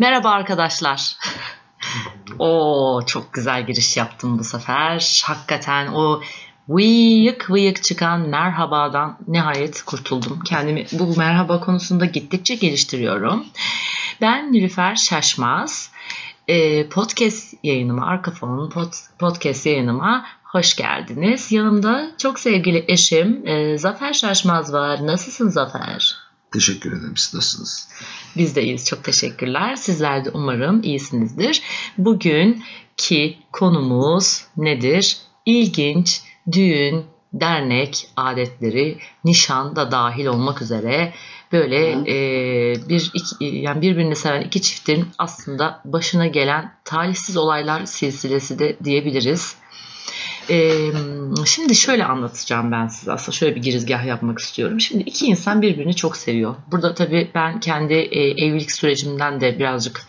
Merhaba arkadaşlar. Oo çok güzel giriş yaptım bu sefer. Hakikaten o vıyık vıyık çıkan merhabadan nihayet kurtuldum. Kendimi bu merhaba konusunda gittikçe geliştiriyorum. Ben Nilüfer Şaşmaz. Ee, podcast yayınıma, Arka Fon podcast yayınıma hoş geldiniz. Yanımda çok sevgili eşim e, Zafer Şaşmaz var. Nasılsın Zafer? Teşekkür ederim. Siz nasılsınız? Biz de iyiyiz. Çok teşekkürler. Sizler de umarım iyisinizdir. Bugünkü konumuz nedir? İlginç düğün, dernek adetleri, nişan da dahil olmak üzere böyle e, bir iki, yani birbirini seven iki çiftin aslında başına gelen talihsiz olaylar silsilesi de diyebiliriz. Şimdi şöyle anlatacağım ben size. Aslında şöyle bir girizgah yapmak istiyorum. Şimdi iki insan birbirini çok seviyor. Burada tabii ben kendi e, evlilik sürecimden de birazcık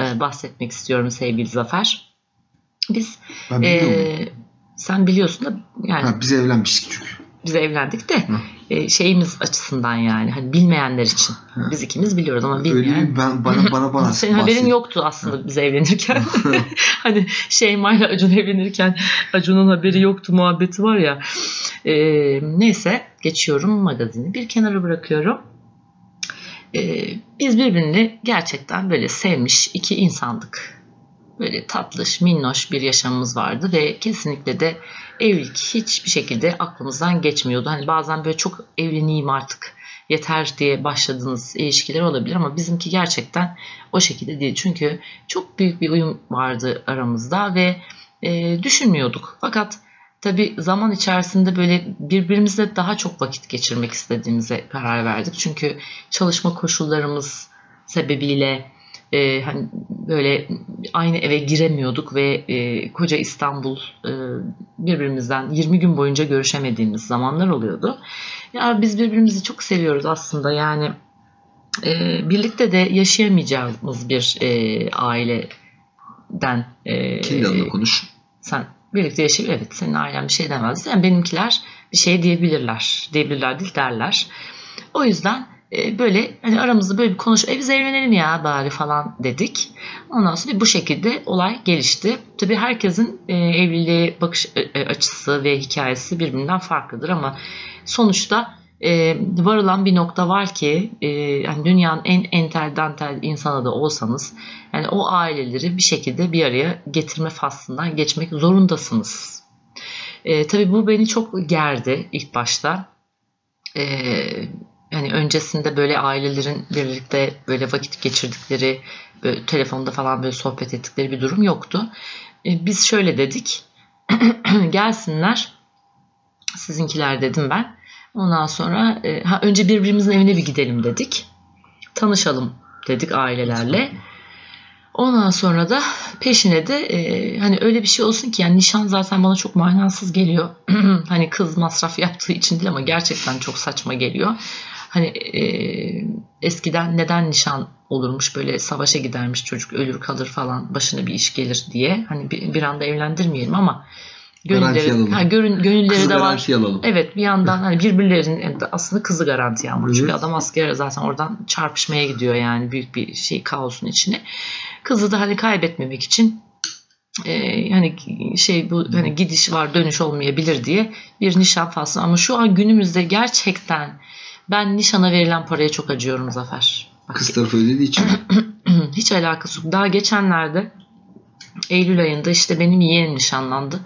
e, bahsetmek istiyorum sevgili Zafer. Biz ben e, sen biliyorsun da yani ha, biz evlenmiştik çünkü. Biz evlendik de e, şeyimiz açısından yani hani bilmeyenler için. Biz ikimiz biliyoruz ama bilmeyen. Öyle ben bana bana bana. Senin haberin yoktu aslında biz evlenirken. hani Şeyma ile Acun evlenirken Acun'un haberi yoktu muhabbeti var ya. E, neyse geçiyorum magazini bir kenara bırakıyorum. E, biz birbirini gerçekten böyle sevmiş iki insandık böyle tatlış, minnoş bir yaşamımız vardı ve kesinlikle de evlilik hiçbir şekilde aklımızdan geçmiyordu. Hani bazen böyle çok evleneyim artık yeter diye başladığınız ilişkiler olabilir ama bizimki gerçekten o şekilde değil. Çünkü çok büyük bir uyum vardı aramızda ve e, düşünmüyorduk. Fakat tabi zaman içerisinde böyle birbirimizle daha çok vakit geçirmek istediğimize karar verdik. Çünkü çalışma koşullarımız sebebiyle e, hani böyle aynı eve giremiyorduk ve e, koca İstanbul e, birbirimizden 20 gün boyunca görüşemediğimiz zamanlar oluyordu. Ya biz birbirimizi çok seviyoruz aslında yani e, birlikte de yaşayamayacağımız bir e, aileden. E, Kendi konuş. Sen birlikte yaşayıp evet senin ailen bir şey demez. Yani benimkiler bir şey diyebilirler. Diyebilirler değil derler. O yüzden e, böyle hani aramızda böyle bir konuş e biz evlenelim ya bari falan dedik. Ondan sonra bu şekilde olay gelişti. Tabii herkesin e, evliliğe bakış e, açısı ve hikayesi birbirinden farklıdır ama sonuçta e, varılan bir nokta var ki e, yani dünyanın en entel dantel insanı da olsanız yani o aileleri bir şekilde bir araya getirme faslından geçmek zorundasınız. E, tabii bu beni çok gerdi ilk başta. E, yani öncesinde böyle ailelerin birlikte böyle vakit geçirdikleri, böyle telefonda falan böyle sohbet ettikleri bir durum yoktu. E, biz şöyle dedik. gelsinler. Sizinkiler dedim ben. Ondan sonra e, ha, önce birbirimizin evine bir gidelim dedik. Tanışalım dedik ailelerle. Ondan sonra da peşine de e, hani öyle bir şey olsun ki yani nişan zaten bana çok manasız geliyor. hani kız masraf yaptığı için değil ama gerçekten çok saçma geliyor. Hani e, eskiden neden nişan olurmuş böyle savaşa gidermiş çocuk ölür kalır falan başına bir iş gelir diye. Hani bir, bir anda evlendirmeyelim ama gönülleri, ha, görün, gönülleri kızı de var. Alalım. Evet bir yandan hani birbirlerinin aslında kızı garanti almak. Çünkü adam askere zaten oradan çarpışmaya gidiyor yani büyük bir şey kaosun içine. Kızı da hani kaybetmemek için e, hani şey bu hani gidiş var dönüş olmayabilir diye bir nişan faslı ama şu an günümüzde gerçekten ben nişana verilen paraya çok acıyorum Zafer. Bak, Kız tarafı ödediği için. Hiç alakası yok. Daha geçenlerde Eylül ayında işte benim yeğenim nişanlandı.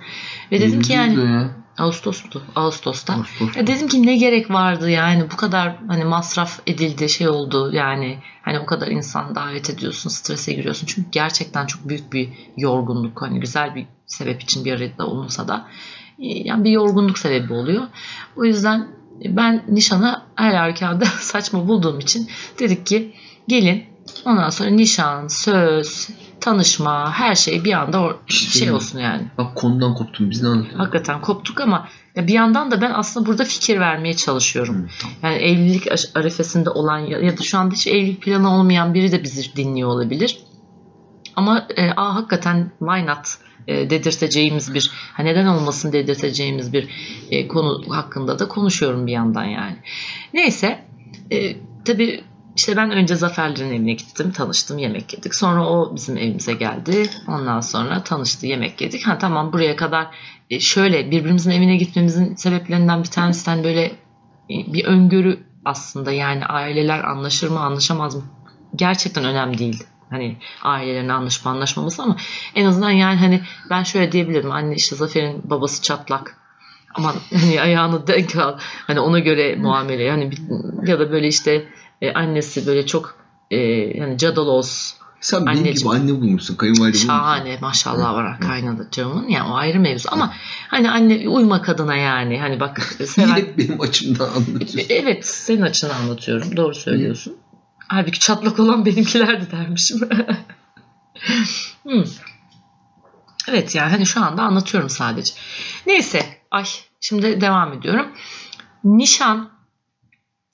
Ve dedim Eylül ki yani ya. Ağustos'tu. Ağustos'ta. Ağustos. Ya dedim ki ne gerek vardı yani bu kadar hani masraf edildi şey oldu yani hani o kadar insan davet ediyorsun strese giriyorsun çünkü gerçekten çok büyük bir yorgunluk hani güzel bir sebep için bir arada olunsa da yani bir yorgunluk sebebi oluyor. O yüzden ben nişana her halükarda saçma bulduğum için dedik ki gelin ondan sonra nişan, söz, tanışma her şey bir anda or- şey olsun yani. Bak konudan koptum. Biz ne anlatıyoruz? Hakikaten koptuk ama ya bir yandan da ben aslında burada fikir vermeye çalışıyorum. Hı, tamam. Yani evlilik arifesinde olan ya da şu anda hiç evlilik planı olmayan biri de bizi dinliyor olabilir. Ama e, aa, hakikaten why not e, dedirteceğimiz bir ha, neden olmasın dedirteceğimiz bir e, konu hakkında da konuşuyorum bir yandan yani. Neyse e, tabii işte ben önce Zaferlerin evine gittim, tanıştım, yemek yedik. Sonra o bizim evimize geldi. Ondan sonra tanıştı, yemek yedik. Ha tamam buraya kadar e, şöyle birbirimizin evine gitmemizin sebeplerinden bir tanesi hani böyle e, bir öngörü aslında yani aileler anlaşır mı anlaşamaz mı gerçekten önemli değil. Hani ailelerin anlaşıp anlaşmaması ama en azından yani hani ben şöyle diyebilirim. Anne işte Zafer'in babası çatlak. Aman hani ayağını denk al. Hani ona göre muamele. Yani ya da böyle işte e, annesi böyle çok e, yani cadalos Sen benim Anneciğim. gibi anne bulmuşsun. Kayınvalide bulmuşsun. Şahane maşallah var kaynadı canımın yani o ayrı mevzu ama hani anne uyma kadına yani hani bak seven Yine benim açımdan anlatıyorsun. evet senin açını anlatıyorum doğru söylüyorsun halbuki çatlak olan benimkilerdi dermişim Hmm. evet yani hani şu anda anlatıyorum sadece neyse ay şimdi devam ediyorum nişan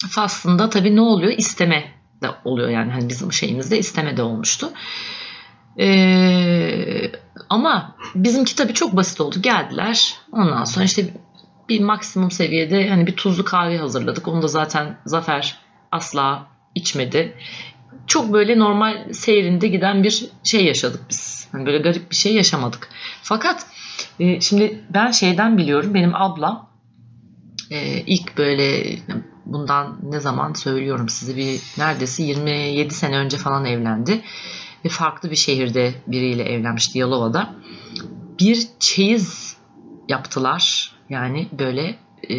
faslında tabii ne oluyor isteme de oluyor yani hani bizim şeyimizde isteme de olmuştu ee, ama bizimki tabii çok basit oldu. Geldiler. Ondan sonra işte bir maksimum seviyede hani bir tuzlu kahve hazırladık. Onu da zaten Zafer asla içmedi. Çok böyle normal seyrinde giden bir şey yaşadık biz. Hani böyle garip bir şey yaşamadık. Fakat e, şimdi ben şeyden biliyorum. Benim ablam e, ilk böyle bundan ne zaman söylüyorum size bir neredeyse 27 sene önce falan evlendi ve farklı bir şehirde biriyle evlenmişti Yalova'da. Bir çeyiz yaptılar. Yani böyle e,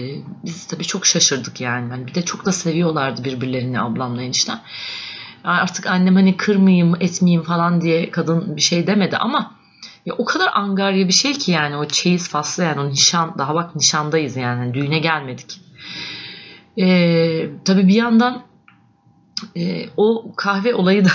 biz tabii çok şaşırdık yani. Hani bir de çok da seviyorlardı birbirlerini ablamla enişten. Artık annem hani kırmayayım etmeyeyim falan diye kadın bir şey demedi ama ya o kadar angarya bir şey ki yani o çeyiz faslı yani o nişan daha bak nişandayız yani hani düğüne gelmedik. Ee, tabii bir yandan e, o kahve olayı da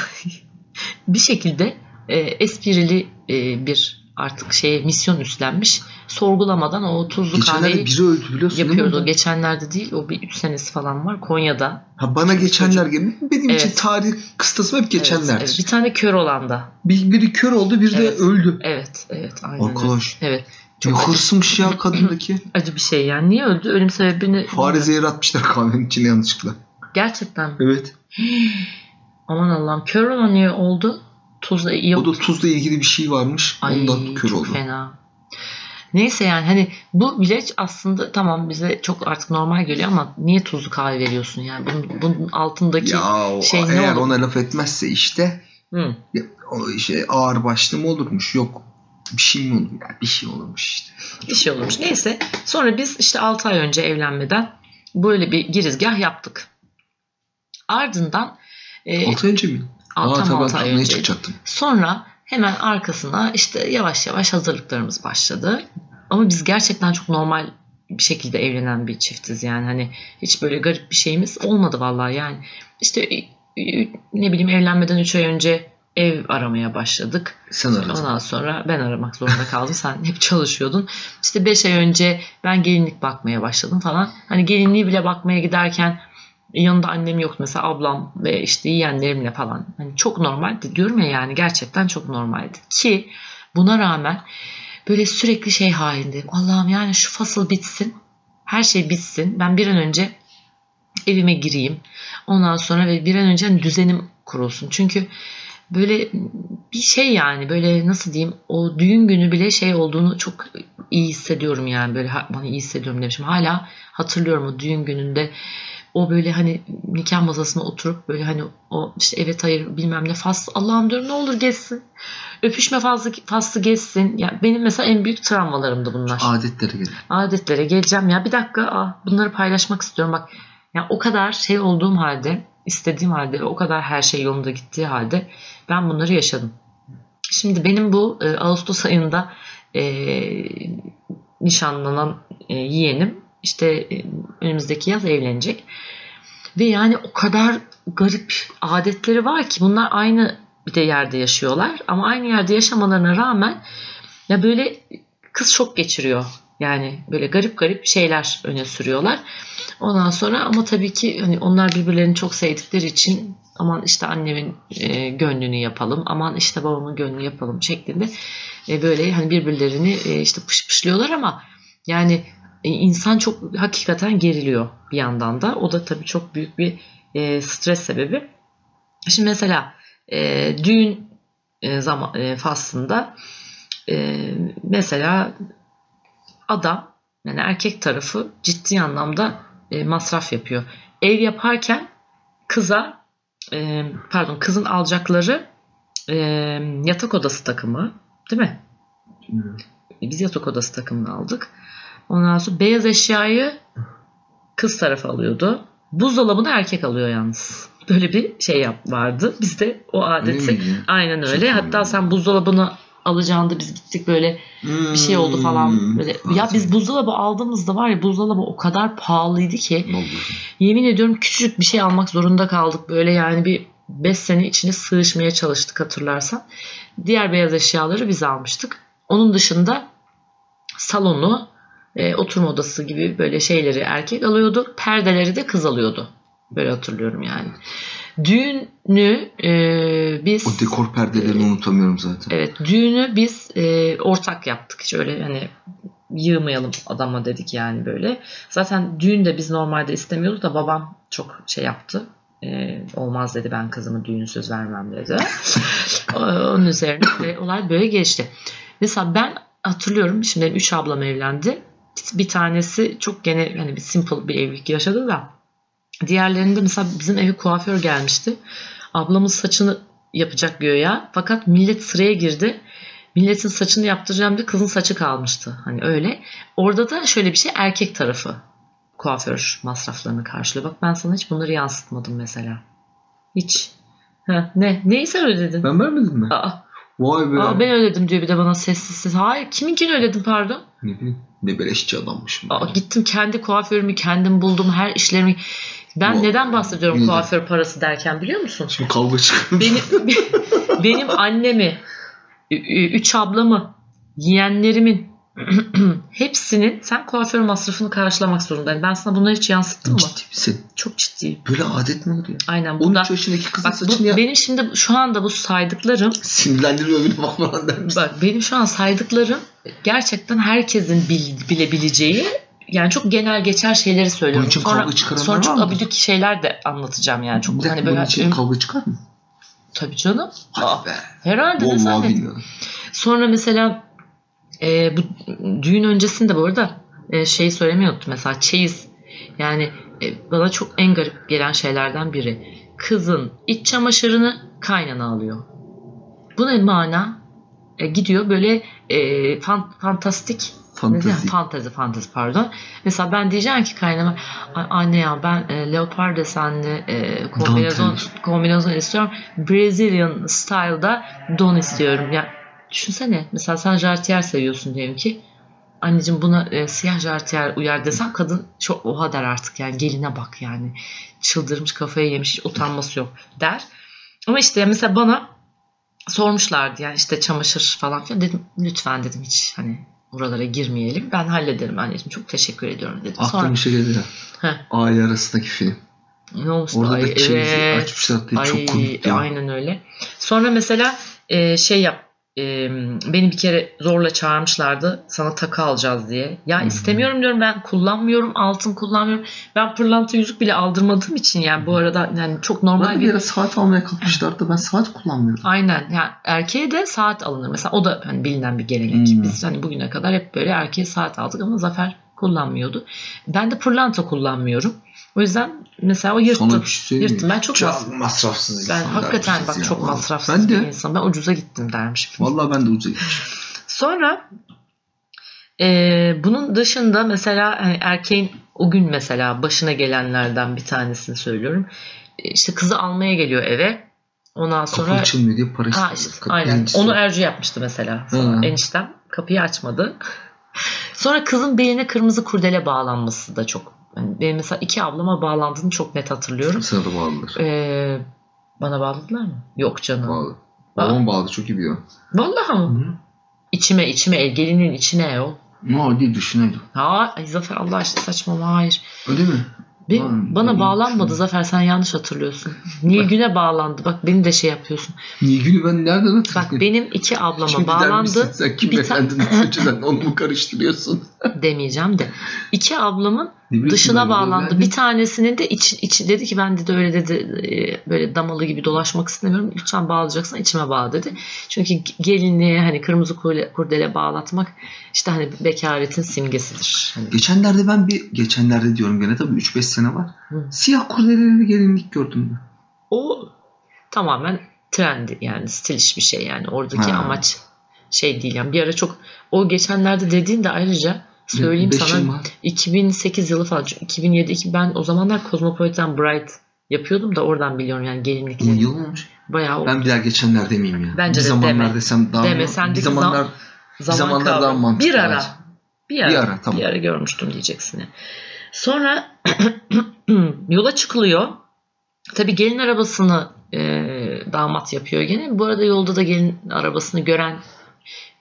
bir şekilde e, esprili e, bir artık şeye misyon üstlenmiş. Sorgulamadan o tuzlu Geçenlerde kahveyi biri öldü biliyorsun değil yapıyordu. mi? Geçenlerde değil o bir 3 senesi falan var Konya'da. Ha, bana geçenler gibi. Benim için Evet. tarih kıstası hep geçenlerdir. Evet, evet. Bir tane kör olan da. Bir, biri kör oldu bir de Evet. öldü. Evet evet aynen. Arkadaş. Evet. Ne Çok acı, hırsmış ya kadındaki. acı bir şey yani. Niye öldü? Ölüm sebebini Fare zehir atmışlar kahvenin içine yanlışlıkla. gerçekten mi? Evet. Aman Allah'ım kör olan niye oldu? Tuzla iyi O da tuzla ilgili bir şey varmış. Ay, Ondan kör oldu. fena. Neyse yani hani bu bile aslında tamam bize çok artık normal geliyor ama niye tuzlu kahve veriyorsun yani bunun, bunun altındaki Ya şey ne eğer ona laf etmezse işte Hı. o şey ağır başlı mı olurmuş? Yok. Bir şey mi olur? Yani bir şey olurmuş işte. bir şey olmuş. Neyse sonra biz işte 6 ay önce evlenmeden böyle bir girizgah yaptık. Ardından e, Altı önce mi? Aa, tam tabii ben altı ay turneye önce. çıkacaktım. Sonra hemen arkasına işte yavaş yavaş hazırlıklarımız başladı. Ama biz gerçekten çok normal bir şekilde evlenen bir çiftiz yani hani hiç böyle garip bir şeyimiz olmadı vallahi yani. İşte ne bileyim evlenmeden 3 ay önce ev aramaya başladık. Sen aradın. Ondan sonra ben aramak zorunda kaldım. Sen hep çalışıyordun. İşte 5 ay önce ben gelinlik bakmaya başladım falan. Hani gelinliği bile bakmaya giderken yanında annem yoktu mesela ablam ve işte yeğenlerimle falan. Hani çok normaldi diyorum ya yani gerçekten çok normaldi. Ki buna rağmen böyle sürekli şey halindeyim. Allah'ım yani şu fasıl bitsin. Her şey bitsin. Ben bir an önce evime gireyim. Ondan sonra ve bir an önce hani düzenim kurulsun. Çünkü böyle bir şey yani böyle nasıl diyeyim o düğün günü bile şey olduğunu çok iyi hissediyorum yani böyle bana iyi hissediyorum demişim. Hala hatırlıyorum o düğün gününde o böyle hani nikah masasına oturup böyle hani o işte evet hayır bilmem ne faslı Allah'ım diyorum ne olur geçsin. Öpüşme faslı, faslı geçsin. Ya benim mesela en büyük travmalarımdı bunlar Adetlere gelin. adetlere geleceğim ya bir dakika aa, bunları paylaşmak istiyorum bak ya o kadar şey olduğum halde istediğim halde ve o kadar her şey yolunda gittiği halde ben bunları yaşadım. Şimdi benim bu e, Ağustos ayında e, nişanlanan e, yeğenim işte e, önümüzdeki yaz evlenecek. Ve yani o kadar garip adetleri var ki bunlar aynı bir de yerde yaşıyorlar ama aynı yerde yaşamalarına rağmen ya böyle kız şok geçiriyor. Yani böyle garip garip şeyler öne sürüyorlar. Ondan sonra ama tabii ki hani onlar birbirlerini çok sevdikleri için aman işte annemin e, gönlünü yapalım, aman işte babamın gönlünü yapalım şeklinde e, böyle hani birbirlerini e, işte pışpışlıyorlar ama yani insan çok hakikaten geriliyor bir yandan da. O da tabii çok büyük bir e, stres sebebi. Şimdi mesela e, düğün e, zaman e, faslında e, mesela adam yani erkek tarafı ciddi anlamda e, masraf yapıyor. Ev yaparken kıza e, pardon kızın alacakları e, yatak odası takımı değil mi? Biz yatak odası takımını aldık. Ondan sonra beyaz eşyayı kız tarafı alıyordu. Buzdolabını erkek alıyor yalnız. Böyle bir şey yap vardı. Bizde o adeti. Miydi? Aynen Çok öyle. Hatta anladım. sen buzdolabını alacağında biz gittik böyle bir şey oldu falan. Hmm. Böyle, ya biz buzdolabı aldığımızda var ya buzdolabı o kadar pahalıydı ki oldu? yemin ediyorum küçücük bir şey almak zorunda kaldık. Böyle yani bir 5 sene içine sığışmaya çalıştık hatırlarsan. Diğer beyaz eşyaları biz almıştık. Onun dışında salonu, e, oturma odası gibi böyle şeyleri erkek alıyordu. Perdeleri de kız alıyordu. Böyle hatırlıyorum yani. Düğünü e, biz... O dekor perdelerini unutamıyorum zaten. Evet düğünü biz e, ortak yaptık. Hiç öyle hani yığmayalım adama dedik yani böyle. Zaten düğün de biz normalde istemiyorduk da babam çok şey yaptı. E, olmaz dedi ben kızımı düğünsüz vermem dedi. Onun üzerine olay böyle geçti. Mesela ben hatırlıyorum şimdi benim üç ablam evlendi. Bir tanesi çok gene hani bir simple bir evlilik yaşadı da diğerlerinde mesela bizim eve kuaför gelmişti. Ablamız saçını yapacak göğe fakat millet sıraya girdi. Milletin saçını yaptıracağım diye kızın saçı kalmıştı. Hani öyle. Orada da şöyle bir şey erkek tarafı kuaför masraflarını karşılıyor. Bak ben sana hiç bunları yansıtmadım mesela. Hiç. Ha, ne? Neyi sen ödedin? Ben vermedim mi? Aa, Vay be. aa, ben ödedim diyor bir de bana sessiz sessiz. Hayır kiminkini ödedim pardon? Ne bileyim. Ne beleşçi adammışım. Aa, gittim kendi kuaförümü kendim buldum her işlerimi. Ben Vay. neden bahsediyorum Neden? kuaför parası derken biliyor musun? Şimdi kavga çıkıyor. benim benim annemi, üç ablamı, yeğenlerimin hepsinin sen kuaför masrafını karşılamak zorundayım. Ben sana bunları hiç yansıttım mı? Ciddi misin? Çok ciddiyim. Böyle adet mi olur ya? Aynen burada. 13 yaşındaki kızın Bak bu, saçını ya. benim şimdi şu anda bu saydıklarım Sinirlendiriyor beni bak falan der misin? bak benim şu an saydıklarım gerçekten herkesin bil- bilebileceği yani çok genel geçer şeyleri söylüyorum. Bunun için sonra kavga çıkaranlar sonra çok abidik şeyler de anlatacağım yani. Çok dakika, hani bunun böyle için kavga çıkar mı? tabii canım. Aa, Hadi be. herhalde ne Vallahi zannediyorsun? bilmiyorum. Sonra mesela e, bu düğün öncesinde bu arada e, şeyi söylemeyi unuttum. Mesela çeyiz. Yani e, bana çok en garip gelen şeylerden biri. Kızın iç çamaşırını kaynana alıyor. Bu ne mana? E, gidiyor böyle e, fan- fantastik Fantezi. Fantezi. fantezi pardon. Mesela ben diyeceğim ki kaynama "Ay, anne ya ben e, leopar desenli e, kombinezon, Dantel. kombinezon istiyorum. Brazilian style'da don istiyorum. Ya düşünsene mesela sen jartiyer seviyorsun diyelim ki. Anneciğim buna e, siyah jartiyer uyar desem kadın çok oha der artık yani geline bak yani. Çıldırmış kafaya yemiş utanması yok der. Ama işte mesela bana sormuşlardı yani işte çamaşır falan filan dedim lütfen dedim hiç hani oralara girmeyelim. Ben hallederim anneciğim. Çok teşekkür ediyorum dedim. Aklıma Sonra bir şey geldi ya. Aile arasındaki film. ne olmuştu? Orada Ay, da çeyizi evet. açmışlar diye Ay, çok komik ya. aynen öyle. Sonra mesela e, şey yap e, beni bir kere zorla çağırmışlardı sana takı alacağız diye. Ya Hı hı. istemiyorum diyorum ben kullanmıyorum altın kullanmıyorum. Ben pırlanta yüzük bile aldırmadığım için yani bu arada yani çok normal Bana bir bir yere saat almaya kalkmışlardı. Ben saat kullanmıyorum. Aynen. Yani erkeğe de saat alınır. Mesela o da hani bilinen bir gelenek. Hmm. Biz hani bugüne kadar hep böyle erkeğe saat aldık ama Zafer kullanmıyordu. Ben de pırlanta kullanmıyorum. O yüzden mesela o yırttım. Bir şey mi? Yırttım. Ben çok, Çok masrafsız ben insanlar hakikaten bak ya, çok vallahi. masrafsız Ben bir de. insan. Ben ucuza gittim dermişim. Vallahi ben de ucuza gitmişim. Sonra e, bunun dışında mesela hani erkeğin o gün mesela başına gelenlerden bir tanesini söylüyorum. E, İşte kızı almaya geliyor eve. Ondan Kapı sonra açılmıyor diye para Ha istiyor. işte, aynen. Onu Ercü yapmıştı mesela. Hı. eniştem kapıyı açmadı. Sonra kızın beline kırmızı kurdele bağlanması da çok. Yani benim mesela iki ablama bağlandığını çok net hatırlıyorum. Sana da bağlıdır. Ee, bana bağladılar mı? Yok canım. Bağlı. Babam bağlı çok iyi biliyor. Vallahi mı? İçime içime el gelinin içine o. Ne o diye düşünelim. Ha ay Zafer Allah aşkına saçmalama hayır. Öyle mi? Be- Var, bana bağlanmadı. Zafer sen yanlış hatırlıyorsun. Nilgün'e bağlandı. Bak beni de şey yapıyorsun. Nilgün'ü ben nereden Bak hatırlıyorum? benim iki ablama Şimdi bağlandı. misin, Sen kim Bir ta- efendinin saçından onu mu karıştırıyorsun? demeyeceğim de iki ablamın Ne dışına bağlandı. Bir tanesinin de iç, iç dedi ki ben dedi öyle dedi e, böyle damalı gibi dolaşmak istemiyorum. Lütfen bağlayacaksan içime bağla dedi. Çünkü gelinliğe hani kırmızı kurdele bağlatmak işte hani bekaretin simgesidir. Hani Geçenlerde ben bir geçenlerde diyorum gene tabii 3-5 sene var. Hı. Siyah kurdeleli gelinlik gördüm ben. o tamamen trendi yani stiliş bir şey yani oradaki Ha. amaç şey değil yani bir ara çok o geçenlerde dediğin de ayrıca söyleyeyim Beş sana var. 2008 yılı falan 2007 iki- ben o zamanlar Cosmopolitan Bright yapıyordum da oradan biliyorum yani 10 gelinlikleri. yıl olmuş. Bayağı o Ben bir daha geçenler demeyeyim ya. Bence bir de zamanlar deme. desem daha Deme, bir sendeki zamanlar zaman zamanlar daha kavramı. mantıklı Bir ara. Bir ara, Bir ara, tamam. bir ara görmüştüm diyeceksin. Sonra yola çıkılıyor. Tabii gelin arabasını e, damat yapıyor gene. Bu arada yolda da gelin arabasını gören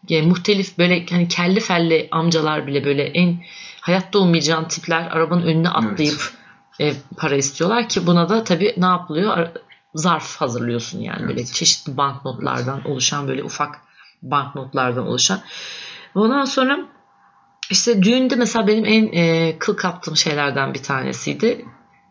e, muhtelif böyle hani kelli felli amcalar bile böyle en hayatta olmayacağın tipler arabanın önüne atlayıp e, para istiyorlar ki buna da tabii ne yapılıyor? Ar- Zarf hazırlıyorsun yani Evet. böyle çeşitli banknotlardan oluşan böyle ufak banknotlardan oluşan. Ondan sonra işte düğünde mesela benim en e, kıl kaptığım şeylerden bir tanesiydi.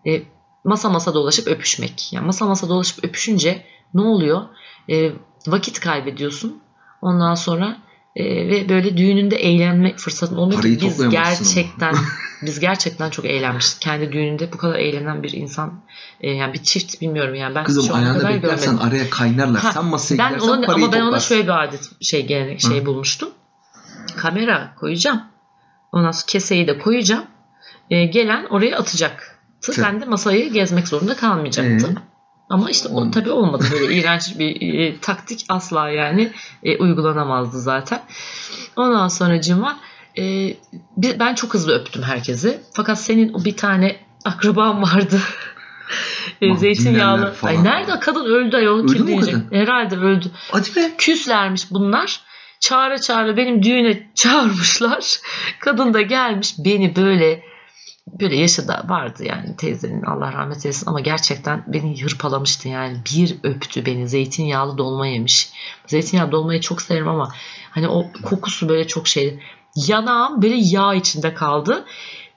E, masa masa dolaşıp öpüşmek. Yani masa masa dolaşıp öpüşünce ne oluyor? E, vakit kaybediyorsun. Ondan sonra e, ve böyle düğününde eğlenme fırsatın olmuyor Parayı ki biz gerçekten biz gerçekten çok eğlenmiştik. Kendi düğününde bu kadar eğlenen bir insan e, yani bir çift bilmiyorum yani ben Kızım ayağında beklersen görmedim. araya kaynarlar. Ha, Sen masaya Ben gidersen ona, parayı ama ben ona şöyle bir adet şey gelenek şey bulmuştum. Kamera koyacağım. Ondan sonra keseyi de koyacağım. E, gelen oraya atacak. Sen de masayı gezmek zorunda kalmayacaktı. Ee? Ama işte o Olmadı. tabii olmadı. Böyle iğrenç bir e, taktik asla yani e, uygulanamazdı zaten. Ondan sonra var. E, bir- ben çok hızlı öptüm herkesi. Fakat senin o bir tane akraban vardı. E, Zeytinyağlı. falan. Ay nerede kadın öldü ayol Öldü kim diyecek? kadın? Herhalde öldü. Hadi be. Küslermiş bunlar. Çağıra çağıra benim düğüne çağırmışlar. Kadın da gelmiş beni böyle böyle yaşı da vardı yani teyzenin Allah rahmet eylesin ama gerçekten beni hırpalamıştı yani bir öptü beni zeytinyağlı dolma yemiş. Zeytinyağlı dolmayı çok severim ama hani o kokusu böyle çok şey. Yanağım böyle yağ içinde kaldı.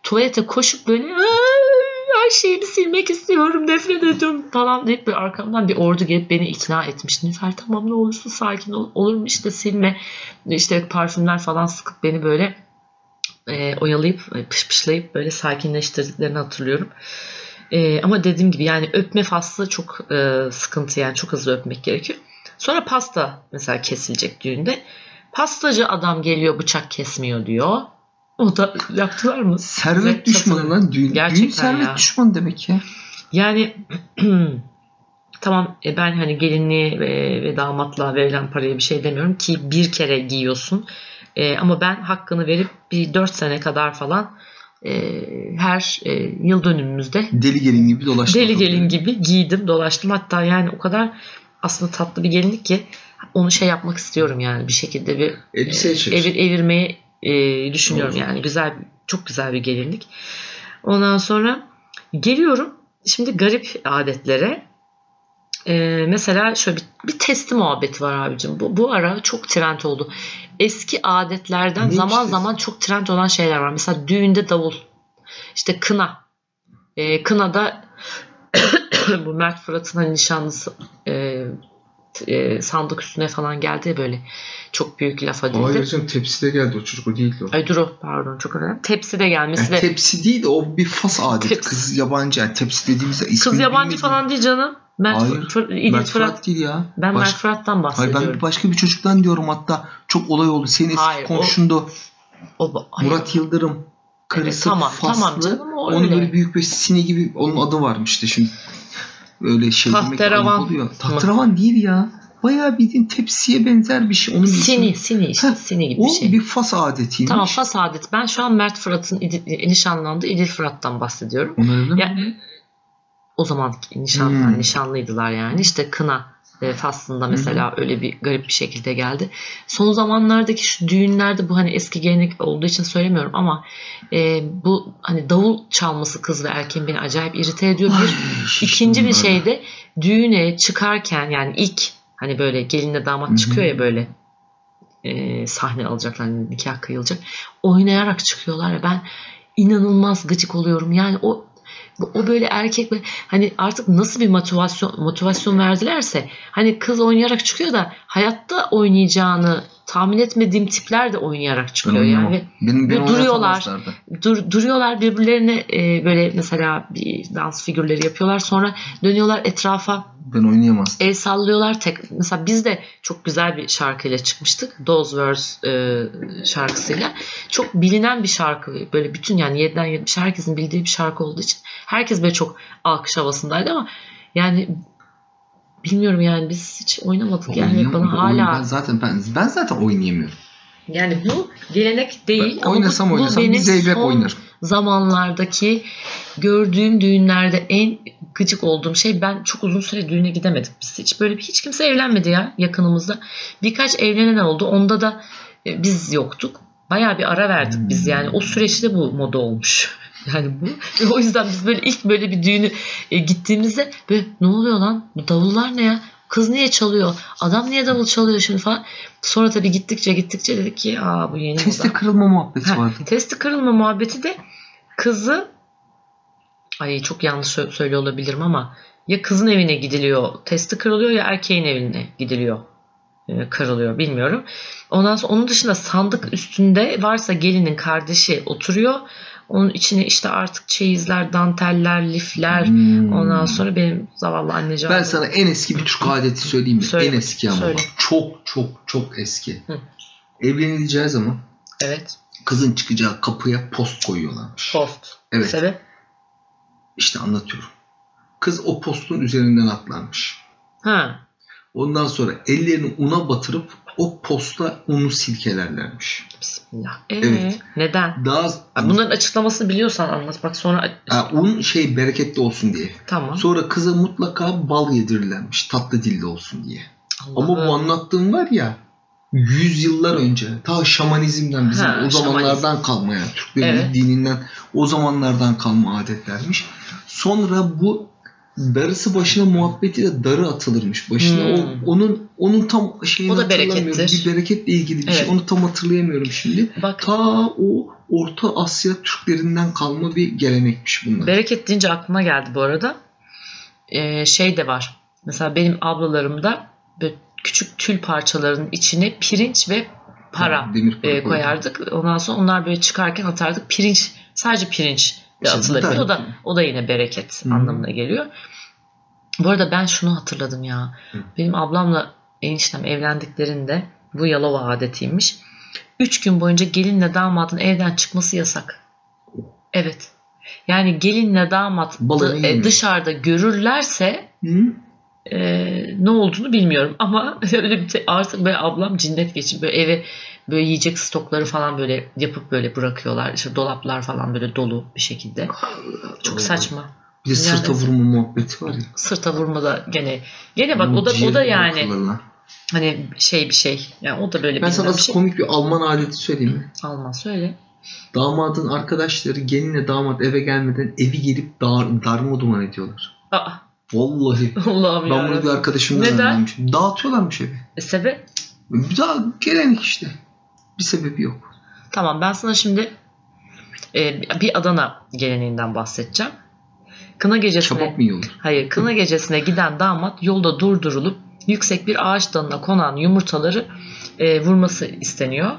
Tuvalete koşup böyle "Aa, her şeyimi silmek istiyorum nefret ediyorum falan deyip böyle arkamdan bir ordu gelip beni ikna etmiş. Nilüfer tamam ne olursun sakin ol. Olur mu işte silme. İşte parfümler falan sıkıp beni böyle e, oyalayıp e, pışpışlayıp böyle sakinleştirdiklerini hatırlıyorum. E, ama dediğim gibi yani öpme faslı çok e, sıkıntı yani çok hızlı öpmek gerekiyor. Sonra pasta mesela kesilecek düğünde. Pastacı adam geliyor bıçak kesmiyor diyor. O da yaptılar mı? Servet Size düşmanı katılıyorum. lan. Düğün, düğün Gerçekten servet ya. düşmanı demek ya. Yani tamam e, ben hani gelinliğe ve, ve damatlığa verilen paraya bir şey demiyorum ki bir kere giyiyorsun. E, ama ben hakkını verip bir 4 sene kadar falan e, her e, yıl dönümümüzde Deli gelin gibi dolaştı. deli gelin gibi giydim dolaştım. Hatta yani o kadar aslında tatlı bir gelinlik ki onu şey yapmak istiyorum yani bir şekilde bir Elbiseye e, evir, evirmeyi e, düşünüyorum Olur. yani güzel çok güzel bir gelinlik. Ondan sonra geliyorum şimdi garip adetlere. E, mesela şöyle bir, bir testi muhabbeti var abicim. Bu, bu ara çok trend oldu. Eski adetlerden Neymiş zaman zaman çok trend olan şeyler var. Mesela düğünde davul. İşte kına. E, kınada bu Mert Fırat'ın hani nişanlısı e, e, sandık üstüne falan geldi ya böyle çok büyük laf edildi. Hayır canım tepside geldi o çocuk o değildi o. Ay dur o pardon çok önemli. Tepside gelmesi Yani de tepsi değil de o bir fas adet. Tepsi. Kız yabancı yani tepsi dediğimizde ismini kız yabancı falan değil canım. Mert Hayır. Fır- İdil Mert Fırat. Fırat değil ya. Ben Baş- Mert Fırat'tan Hayır bahsediyorum. ben başka bir çocuktan diyorum hatta çok olay oldu. Senin eski Hayır, o- komşun da o. O, Murat Yıldırım. Karısı Evet, tamam, Faslı. tamam canım, o Onun öyle. böyle büyük bir sine gibi onun adı varmış işte şimdi. Öyle şey demek ayıp Tahterevan oluyor. Tahterevan değil ya. Bayağı bildiğin tepsiye benzer bir şey. Onun Sini, ismi- sini işte Heh, sini gibi O bir şey. bir fas adetiymiş. Tamam fas adet. Ben şu an Mert Fırat'ın nişanlandığı İdil Fırat'tan bahsediyorum. Onlar öyle mi? O zaman nişan, Hmm. nişanlıydılar yani. İşte kına e, faslında mesela öyle bir garip bir şekilde geldi. Son zamanlardaki şu düğünlerde bu hani eski gelenek olduğu için söylemiyorum ama e, bu hani davul çalması kız ve erkeğin beni acayip irite ediyor. Bir Ay, İkinci bir ben. şey de düğüne çıkarken yani ilk hani böyle gelinle damat hı. çıkıyor ya böyle e, sahne alacaklar, nikah kıyılacak. Oynayarak çıkıyorlar ya ben inanılmaz gıcık oluyorum. Yani o o böyle erkek böyle hani artık nasıl bir motivasyon motivasyon verdilerse hani kız oynayarak çıkıyor da hayatta oynayacağını tahmin etmediğim tipler de oynayarak çıkıyor yani. Benim, benim duruyorlar. Dur, duruyorlar birbirlerine e, böyle mesela bir dans figürleri yapıyorlar sonra dönüyorlar etrafa ben oynayamaz. El sallıyorlar. Tek, mesela biz de çok güzel bir şarkıyla çıkmıştık. Those Words e, şarkısıyla. Çok bilinen bir şarkı. Böyle bütün yani 7'den 70 herkesin bildiği bir şarkı olduğu için herkes böyle çok alkış havasındaydı ama yani bilmiyorum yani biz hiç oynamadık yani bana hala ben zaten ben, ben zaten oynayamıyorum. Yani bu gelenek değil ben oynasam bu, oynasam bu bir zeybek oynarım zamanlardaki gördüğüm düğünlerde en gıcık olduğum şey ben çok uzun süre düğüne gidemedik biz hiç. Böyle hiç kimse evlenmedi ya yakınımızda. Birkaç evlenen oldu. Onda da e, biz yoktuk. Baya bir ara verdik biz yani. O süreçte bu moda olmuş. Yani bu. Ve o yüzden biz böyle ilk böyle bir düğünü e, gittiğimizde böyle ne oluyor lan? Bu davullar ne ya? Kız niye çalıyor? Adam niye davul çalıyor şimdi falan. Sonra tabii gittikçe gittikçe dedik ki aa bu yeni Testi moda. kırılma muhabbeti ha, vardı. Testi kırılma muhabbeti de kızı ay çok yanlış söylüyor olabilirim ama ya kızın evine gidiliyor testi kırılıyor ya erkeğin evine gidiliyor kırılıyor bilmiyorum. Ondan sonra onun dışında sandık üstünde varsa gelinin kardeşi oturuyor. Onun içine işte artık çeyizler, danteller, lifler. Hmm. Ondan sonra benim zavallı anneciğim. Ben sana en eski bir Türk adeti söyleyeyim mi? Söyle, en eski ama söyle. çok çok çok eski. Hı. Evlenileceği zaman Evet. Kızın çıkacağı kapıya post koyuyorlarmış. Post. Evet. Sebep? İşte anlatıyorum. Kız o postun üzerinden atlarmış. Ha. Ondan sonra ellerini una batırıp o posta unu silkelerlermiş. Bismillah. Ee, evet. Neden? Daha bunların açıklamasını biliyorsan anlat. Bak sonra ha, un şey bereketli olsun diye. Tamam. Sonra kıza mutlaka bal yedirirlermiş. Tatlı dilli olsun diye. Allah'ım. Ama bu anlattığım var ya yüz yıllar önce ta şamanizmden bizim ha, o zamanlardan şamanizm. kalma yani Türklerin evet. dininden o zamanlardan kalma adetlermiş. Sonra bu darısı başına muhabbetiyle darı atılırmış başına. Hmm. O, onun onun tam şeyini o da hatırlamıyorum. Bir bereketle ilgili bir şey. evet. şey. Onu tam hatırlayamıyorum şimdi. Bak. Ta o Orta Asya Türklerinden kalma bir gelenekmiş bunlar. Bereket deyince aklıma geldi bu arada. Ee, şey de var. Mesela benim ablalarımda küçük tül parçalarının içine pirinç ve para, demir para e, koyardık. Ondan sonra onlar böyle çıkarken atardık. Pirinç sadece pirinç de atılabilir. O da o da yine bereket Hı. anlamına geliyor. Bu arada ben şunu hatırladım ya. Hı. Benim ablamla eniştem evlendiklerinde bu Yalova adetiymiş. Üç gün boyunca gelinle damadın evden çıkması yasak. Evet. Yani gelinle damat e, dışarıda görürlerse Hı? e, ne olduğunu bilmiyorum ama öyle bir artık böyle ablam cinnet geçip böyle eve böyle yiyecek stokları falan böyle yapıp böyle bırakıyorlar. İşte dolaplar falan böyle dolu bir şekilde. Çok saçma. Bir de sırta yani, vurma muhabbeti var ya. Sırta vurma da gene gene bak o da o da yani hani şey bir şey. Yani o da böyle Ben sana şey. komik bir Alman adeti söyleyeyim mi? Alman söyle. Damadın arkadaşları gelinle damat eve gelmeden evi gelip dar, darma duman ediyorlar. Aa. Vallahi. Allah'ım Ben bunu bir arkadaşımdan Neden? öğrenmişim. Dağıtıyorlarmış evi. E, sebep? Bir daha gelenek işte. Bir sebebi yok. Tamam ben sana şimdi e, bir Adana geleneğinden bahsedeceğim. Kına gecesine Kebap mı yiyorlar? Hayır, kına gecesine giden damat yolda durdurulup yüksek bir ağaç dalına konan yumurtaları e, vurması isteniyor.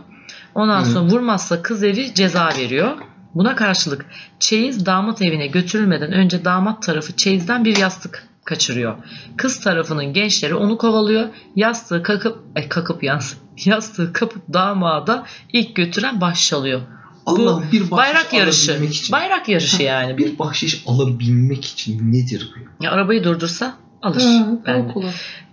Ondan Hı. sonra vurmazsa kız evi ceza veriyor. Buna karşılık çeyiz damat evine götürülmeden önce damat tarafı çeyizden bir yastık kaçırıyor. Kız tarafının gençleri onu kovalıyor. Yastığı kakıp, ay kakıp yalnız, yastığı kapıp damada ilk götüren baş çalıyor. Allah bir bahşiş bayrak yarışı. Için, bayrak yarışı yani. Bir bahşiş alabilmek için nedir bu? Ya arabayı durdursa alır. Ha, ben.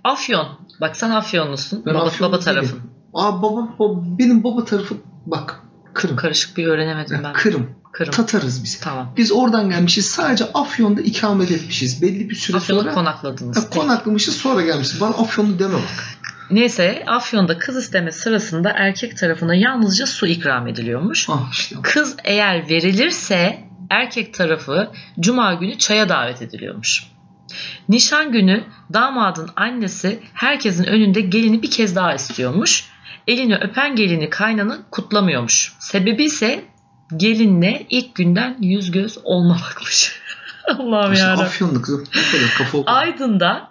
Afyon. Bak sen Afyonlusun. Ben baba, Afyon baba tarafın. Aa baba, baba benim baba tarafı bak Kırım. Karışık bir öğrenemedim ben. Kırım. Kırım. Tatarız biz. Tamam. Biz oradan gelmişiz. Sadece Afyon'da ikamet etmişiz. Belli bir süre Afyon'da sonra. konakladınız. Ha, konaklamışız sonra gelmişiz. Bana Afyonlu deme bak. Neyse Afyon'da kız isteme sırasında erkek tarafına yalnızca su ikram ediliyormuş. Ah işte. Kız eğer verilirse erkek tarafı cuma günü çaya davet ediliyormuş. Nişan günü damadın annesi herkesin önünde gelini bir kez daha istiyormuş. Elini öpen gelini kaynanı kutlamıyormuş. Sebebi ise gelinle ilk günden yüz göz olmamakmış. Allah'ım İşte yarabbim. Afyonlu kızım. Ne kadar kafa okuma. Aydın'da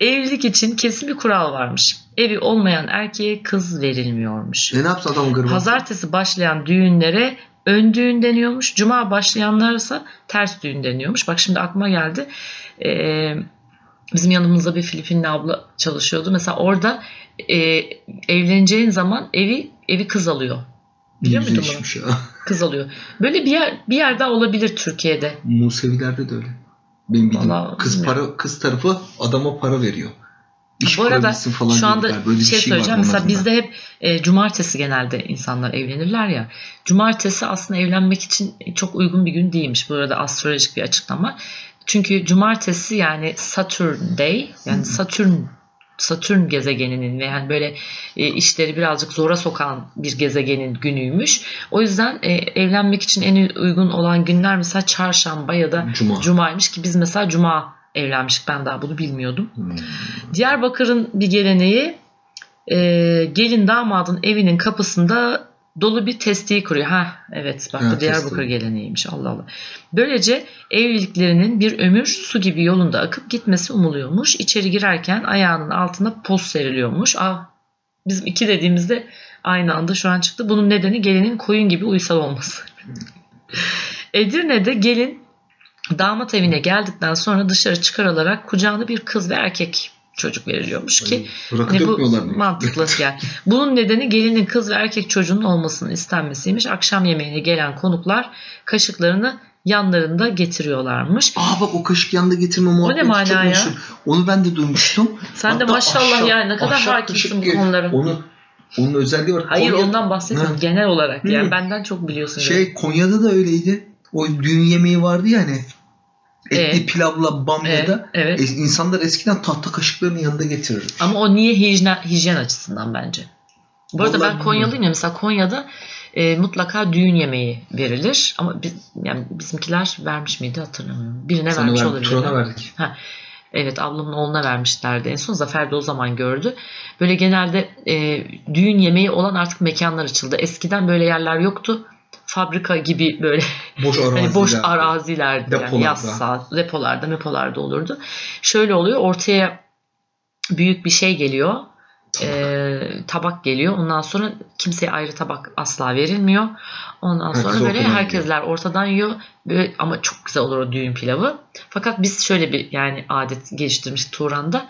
evlilik için kesin bir kural varmış. Evi olmayan erkeğe kız verilmiyormuş. Ne yaptı adam gırban? Pazartesi başlayan düğünlere ön düğün deniyormuş. Cuma başlayanlarsa ters düğün deniyormuş. Bak şimdi aklıma geldi. Ee, bizim yanımızda bir Filipinli abla çalışıyordu. Mesela orada e, evleneceğin zaman evi evi kız alıyor. Biliyor muydun bunu? Kız alıyor. Böyle bir yer bir yerde olabilir Türkiye'de. Musevilerde de öyle. Benim bildiğim Vallahi kız bilmiyorum. para kız tarafı adama para veriyor. İş Bu arada falan şu anda diyorlar. Böyle şey, var söyleyeceğim. Mesela bizde hep e, cumartesi genelde insanlar evlenirler ya. Cumartesi aslında evlenmek için çok uygun bir gün değilmiş. Bu arada astrolojik bir açıklama. Çünkü cumartesi yani Saturn Day yani Satürn Satürn gezegeninin ve yani böyle e, işleri birazcık zora sokan bir gezegenin günüymüş. O yüzden e, evlenmek için en uygun olan günler mesela çarşamba ya da Cuma. cumaymış ki biz mesela cuma evlenmiştik. Ben daha bunu bilmiyordum. Hmm. Diyarbakır'ın bir geleneği e, gelin damadın evinin kapısında dolu bir testiyi kuruyor. Ha evet bak bu Diyarbakır geleneğiymiş Allah Allah. Böylece evliliklerinin bir ömür su gibi yolunda akıp gitmesi umuluyormuş. İçeri girerken ayağının altına poz seriliyormuş. Aa, bizim iki dediğimizde aynı anda şu an çıktı. Bunun nedeni gelinin koyun gibi uysal olması. Edirne'de gelin damat evine geldikten sonra dışarı çıkarılarak kucağına bir kız ve erkek çocuk veriliyormuş ki Rakı hani bu mantıklı yani. Bunun nedeni gelinin kız ve erkek çocuğunun olmasının istenmesiymiş. Akşam yemeğine gelen konuklar kaşıklarını yanlarında getiriyorlarmış. Aa bak o kaşık yanında getirme muhabbeti ne mana çok ya? meşhur. Onu ben de duymuştum. Sen de Hatta maşallah ahşap- yani ne kadar hakimsin bu konulara. Onu onun özelliği var. Hayır Konya- ondan bahsetmiyorum Ha. genel olarak yani Hı. benden çok biliyorsun. yani. Şey Konya'da da öyleydi. O düğün yemeği vardı ya hani. Etli Ee? pilavla bamyada. Evet, evet. E, insanlar eskiden tahta kaşıklarını yanında getirir. Ama o niye hijyen, hijyen açısından bence. Bu arada Vallahi ben Konyalıyım ya mesela Konya'da e, mutlaka düğün yemeği verilir ama biz, yani bizimkiler vermiş miydi hatırlamıyorum. Birine Sana vermiş ver, olabilir. Turan'a verdik. Evet ablamın oğluna vermişlerdi. En son Zafer de o zaman gördü. Böyle genelde e, düğün yemeği olan artık mekanlar açıldı. Eskiden böyle yerler yoktu. Fabrika gibi böyle Boş Hani araziler. boş arazilerdi yani Depolarda. yazsa depolarda depolarda olurdu. Şöyle oluyor ortaya büyük bir şey geliyor. e, tabak geliyor. Ondan sonra kimseye ayrı tabak asla verilmiyor. Ondan Herkes sonra böyle herkesler ortadan yiyor. Böyle, ama çok güzel olur o düğün pilavı. Fakat biz şöyle bir yani adet geliştirmiş Turan'da.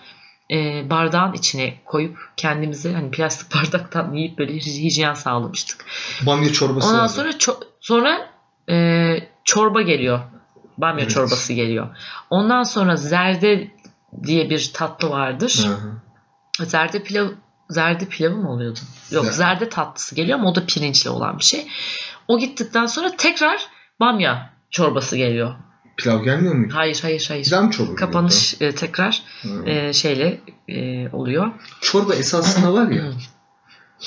E, bardağın içine koyup kendimize hani plastik bardaktan yiyip böyle hijyen sağlamıştık. Bamya çorbası Ondan vardı. sonra ço- sonra e, çorba geliyor. Bamya Evet. çorbası geliyor. Ondan sonra zerde diye bir tatlı vardır. Hı hı. Zerde pilav zerde pilavı mı oluyordu? Yok Zer- zerde tatlısı geliyor ama o da pirinçli olan bir şey. O gittikten sonra tekrar bamya çorbası geliyor. Pilav gelmiyor muydu? Hayır hayır hayır. Pilav mı çorba? Kapanış e, tekrar? Hı. e, şeyle e, oluyor. Çorba esasında var ya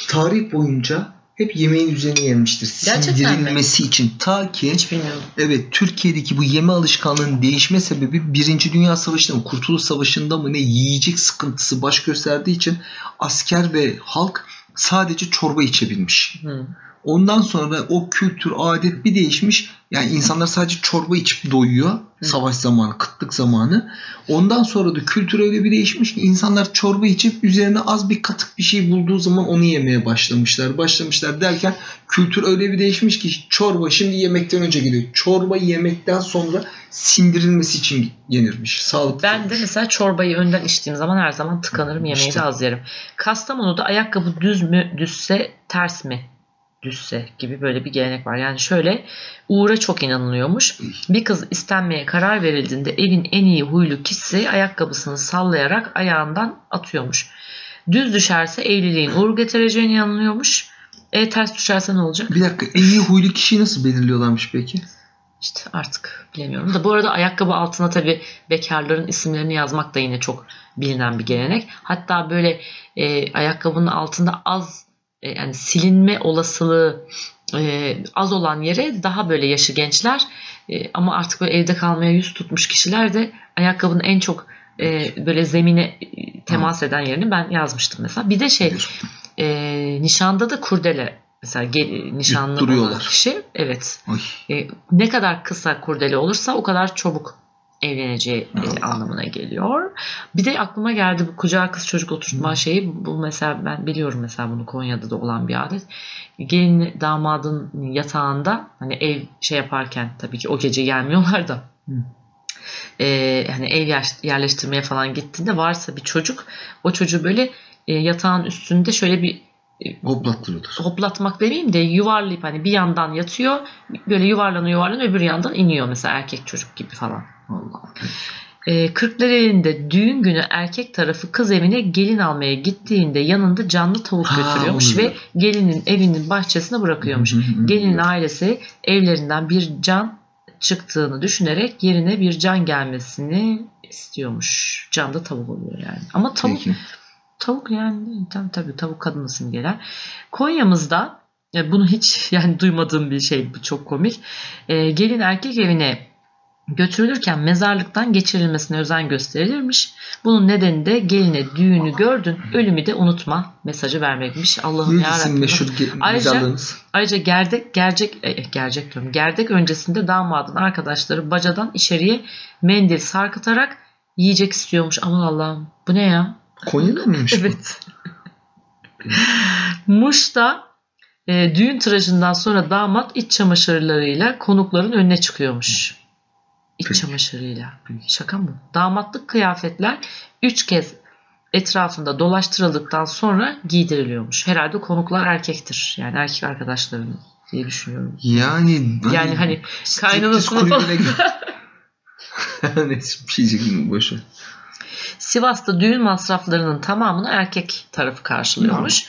tarih boyunca hep yemeğin üzerine yenmiştir. Sindirilmesi için. Ta ki Hiç bilmiyorum. evet Türkiye'deki bu yeme alışkanlığının değişme sebebi Birinci Dünya Savaşı'nda mı Kurtuluş Savaşı'nda mı ne yiyecek sıkıntısı baş gösterdiği için asker ve halk sadece çorba içebilmiş. Hı. Ondan sonra o kültür, adet bir değişmiş. Yani insanlar sadece çorba içip doyuyor. Savaş zamanı, kıtlık zamanı. Ondan sonra da kültür öyle bir değişmiş ki insanlar çorba içip üzerine az bir katık bir şey bulduğu zaman onu yemeye başlamışlar. Başlamışlar derken kültür öyle bir değişmiş ki çorba şimdi yemekten önce geliyor. Çorba yemekten sonra sindirilmesi için yenirmiş. Sağlıklı. Ben de mesela çorbayı önden içtiğim zaman her zaman tıkanırım yemeği İşte. de az yerim. Kastamonu'da ayakkabı düz mü düzse ters mi düzse gibi böyle bir gelenek var. Yani şöyle uğura çok inanılıyormuş. Bir kız istenmeye karar verildiğinde evin en iyi huylu kişisi ayakkabısını sallayarak ayağından atıyormuş. Düz düşerse evliliğin uğur getireceğine inanılıyormuş. E ters düşerse ne olacak? Bir dakika en iyi huylu kişiyi nasıl belirliyorlarmış peki? İşte artık bilemiyorum da bu arada ayakkabı altına tabii bekarların isimlerini yazmak da yine çok bilinen bir gelenek. Hatta böyle e, ayakkabının altında az e, yani silinme olasılığı e, az olan yere daha böyle yaşı gençler e, ama artık böyle evde kalmaya yüz tutmuş kişiler de ayakkabının en çok e, böyle zemine temas eden yerini ben yazmıştım mesela. Bir de şey E, nişanda da kurdele mesela gel, nişanlı olan kişi evet. E, ne kadar kısa kurdele olursa o kadar çabuk evleneceği e, anlamına geliyor. Bir de aklıma geldi bu kucağa kız çocuk oturtma şeyi. Bu mesela ben biliyorum mesela bunu Konya'da da olan bir adet. Gelin damadın yatağında hani ev şey yaparken tabii ki o gece gelmiyorlar da. E, hani ev yerleştirmeye falan gittiğinde varsa bir çocuk o çocuğu böyle e, yatağın üstünde şöyle bir Hoplattırıyorlar. Hoplatmak demeyeyim de yuvarlayıp hani bir yandan yatıyor böyle yuvarlanıyor yuvarlanıyor öbür yandan iniyor mesela erkek çocuk gibi falan. Allah. E, Kırklareli'nde düğün günü erkek tarafı kız evine gelin almaya gittiğinde yanında canlı tavuk ha, götürüyormuş ve gelinin evinin bahçesine bırakıyormuş. gelinin ailesi evlerinden bir can çıktığını düşünerek yerine bir can gelmesini istiyormuş. Can da tavuk oluyor yani. Ama tavuk Peki. Tavuk yani tabii tabii tavuk kadın isim gelir. Konya'mızda bunu hiç yani duymadığım bir şey bu çok komik. E, gelin erkek evine götürülürken mezarlıktan geçirilmesine özen gösterilirmiş. Bunun nedeni de geline düğünü gördün, ölümü de unutma mesajı vermekmiş. Allah'ım yarabbim. meşhur ayrıca, ayrıca gerdek, gercek, e, gercek diyorum. Gerdek öncesinde damadın arkadaşları bacadan içeriye mendil sarkıtarak yiyecek istiyormuş. Aman Allah'ım bu ne ya? Konya'da mıymış evet. Muş'ta e, düğün tıraşından sonra damat iç çamaşırlarıyla konukların önüne çıkıyormuş. İç çamaşırıyla. Şaka mı? Damatlık kıyafetler üç kez etrafında dolaştırıldıktan sonra giydiriliyormuş. Herhalde konuklar erkektir. Yani erkek arkadaşlarının diye düşünüyorum. Yani yani hani kaynanasını falan. Neyse bir şey boşu. Sivas'ta düğün masraflarının tamamını erkek tarafı karşılıyormuş.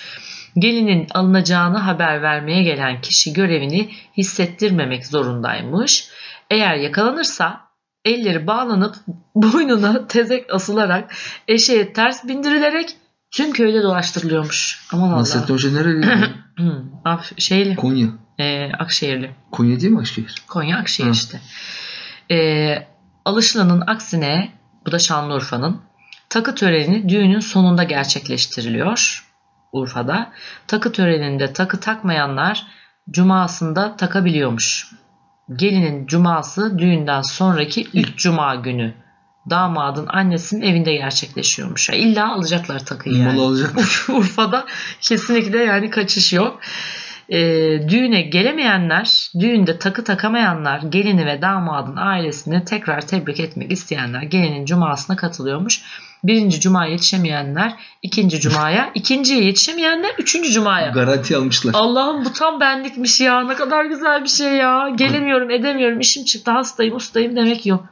Gelinin alınacağını haber vermeye gelen kişi görevini hissettirmemek zorundaymış. Eğer yakalanırsa elleri bağlanıp boynuna tezek asılarak eşeğe ters bindirilerek tüm köyde dolaştırılıyormuş. Aman Allah. Nasrettin Hoca nereli? Af, şeyli. Konya. E, Akşehirli. Konya değil mi Akşehir? Konya Akşehir ha. işte. E, alışılanın aksine bu da Şanlıurfa'nın takı töreni düğünün sonunda gerçekleştiriliyor. Urfa'da. Takı töreninde takı takmayanlar cumasında takabiliyormuş gelinin cuması düğünden sonraki ilk cuma günü damadın annesinin evinde gerçekleşiyormuş. Yani illa alacaklar takıyı yani. Alacaklar. Urfa'da kesinlikle yani kaçış yok. E, düğüne gelemeyenler, düğünde takı takamayanlar, gelini ve damadın ailesini tekrar tebrik etmek isteyenler gelinin cumasına katılıyormuş. Birinci cumaya yetişemeyenler ikinci cumaya, ikinciye yetişemeyenler üçüncü cumaya. Garanti almışlar. Allah'ım bu tam benlikmiş ya. Ne kadar güzel bir şey ya. Gelemiyorum, edemiyorum, işim çıktı, hastayım, ustayım demek yok.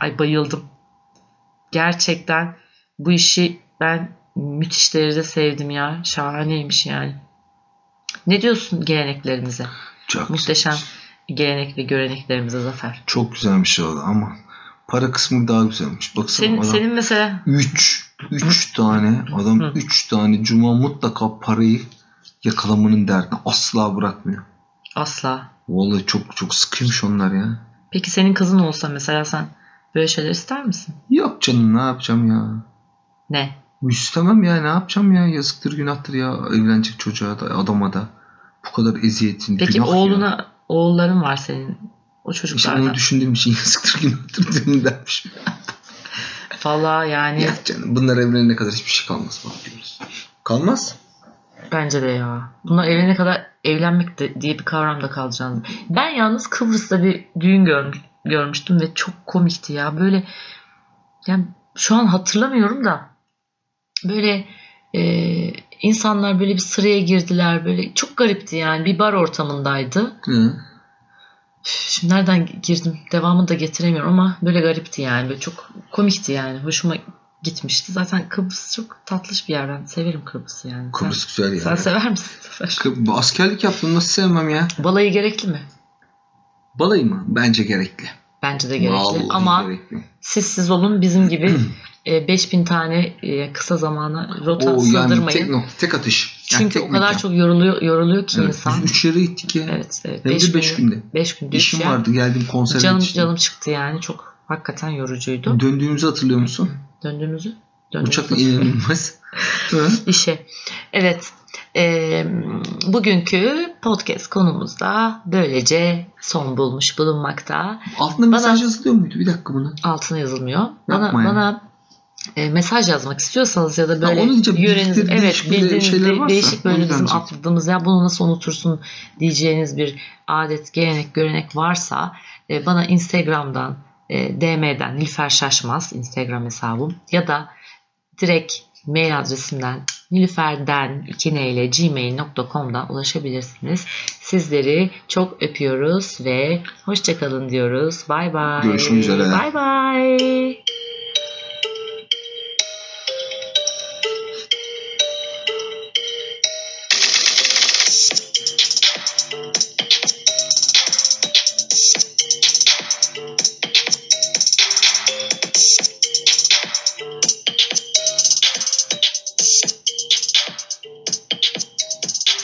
Ay bayıldım. Gerçekten bu işi ben müthiş derecede sevdim ya. Şahaneymiş yani. Ne diyorsun geleneklerimize? Çok Muhteşem güzel. gelenek ve göreneklerimize Zafer. Çok güzelmiş oldu ama para kısmı daha güzelmiş. Baksana senin, adam senin mesela 3 3 tane adam 3 tane cuma mutlaka parayı yakalamanın derdini asla bırakmıyor. Asla. Vallahi çok çok sıkıymış onlar ya. Peki senin kızın olsa mesela sen böyle şeyler ister misin? Yok canım ne yapacağım ya. Ne? İstemem ya ne yapacağım ya yazıktır günahtır ya evlenecek çocuğa da adama da. Bu kadar eziyetin Peki günah oğluna ya. oğulların var senin o çocuklardan. İşte onu düşündüğüm için yazıktır günahtır demin dermiş. Valla yani. Ya canım bunlar evlenene kadar hiçbir şey kalmaz bakıyoruz. Kalmaz. Bence de ya. Bunlar evlenene kadar evlenmek de diye bir kavram da kalacağını. Ben yalnız Kıbrıs'ta bir düğün görmüş, görmüştüm ve çok komikti ya. Böyle yani şu an hatırlamıyorum da böyle e, insanlar böyle bir sıraya girdiler. Böyle çok garipti yani. Bir bar ortamındaydı. Hı. Şimdi nereden girdim devamını da getiremiyorum ama böyle garipti yani. Böyle çok komikti yani. Hoşuma gitmişti. Zaten Kıbrıs çok tatlış bir yer. Ben severim Kıbrıs'ı yani. Kıbrıs sen, güzel yer. Sen sever misin Sefer? Askerlik yaptım nasıl sevmem ya? Balayı gerekli mi? Balayı mı? Bence gerekli. Bence de gerekli. Vallahi ama gerekli. siz siz olun bizim gibi 5000 tane e, kısa zamana rota Oo, sığdırmayın. Yani tek, tek atış. Yani Çünkü tek o kadar mekan. çok yoruluyor yoruluyor ki evet, insan. Biz 3 yere gittik ya. Evet, evet. Hem de 5 günde. 5 günde. İşim ya. vardı geldim konsere Canım yetiştim. canım çıktı yani çok hakikaten yorucuydu. Döndüğümüzü hatırlıyor musun? Döndüğümüzü? Uçakla inanılmaz. İşe. Evet. E, bugünkü podcast konumuzda böylece son bulmuş bulunmakta. Altına mesaj bana, yazılıyor muydu? Bir dakika bunu. Altına yazılmıyor. Bana, yani. bana e, mesaj yazmak istiyorsanız ya da böyle ya yöreniz evet bildiğiniz de, değişik böyle bizim atladığımız ya bunu nasıl unutursun diyeceğiniz bir adet gelenek görenek varsa e, bana Instagram'dan e, DM'den Nilfer Şaşmaz Instagram hesabım ya da direkt mail adresimden nilüferden 2 ile gmail.com'dan ulaşabilirsiniz. Sizleri çok öpüyoruz ve hoşçakalın diyoruz. Bay bay. Görüşmek üzere. Bay bay.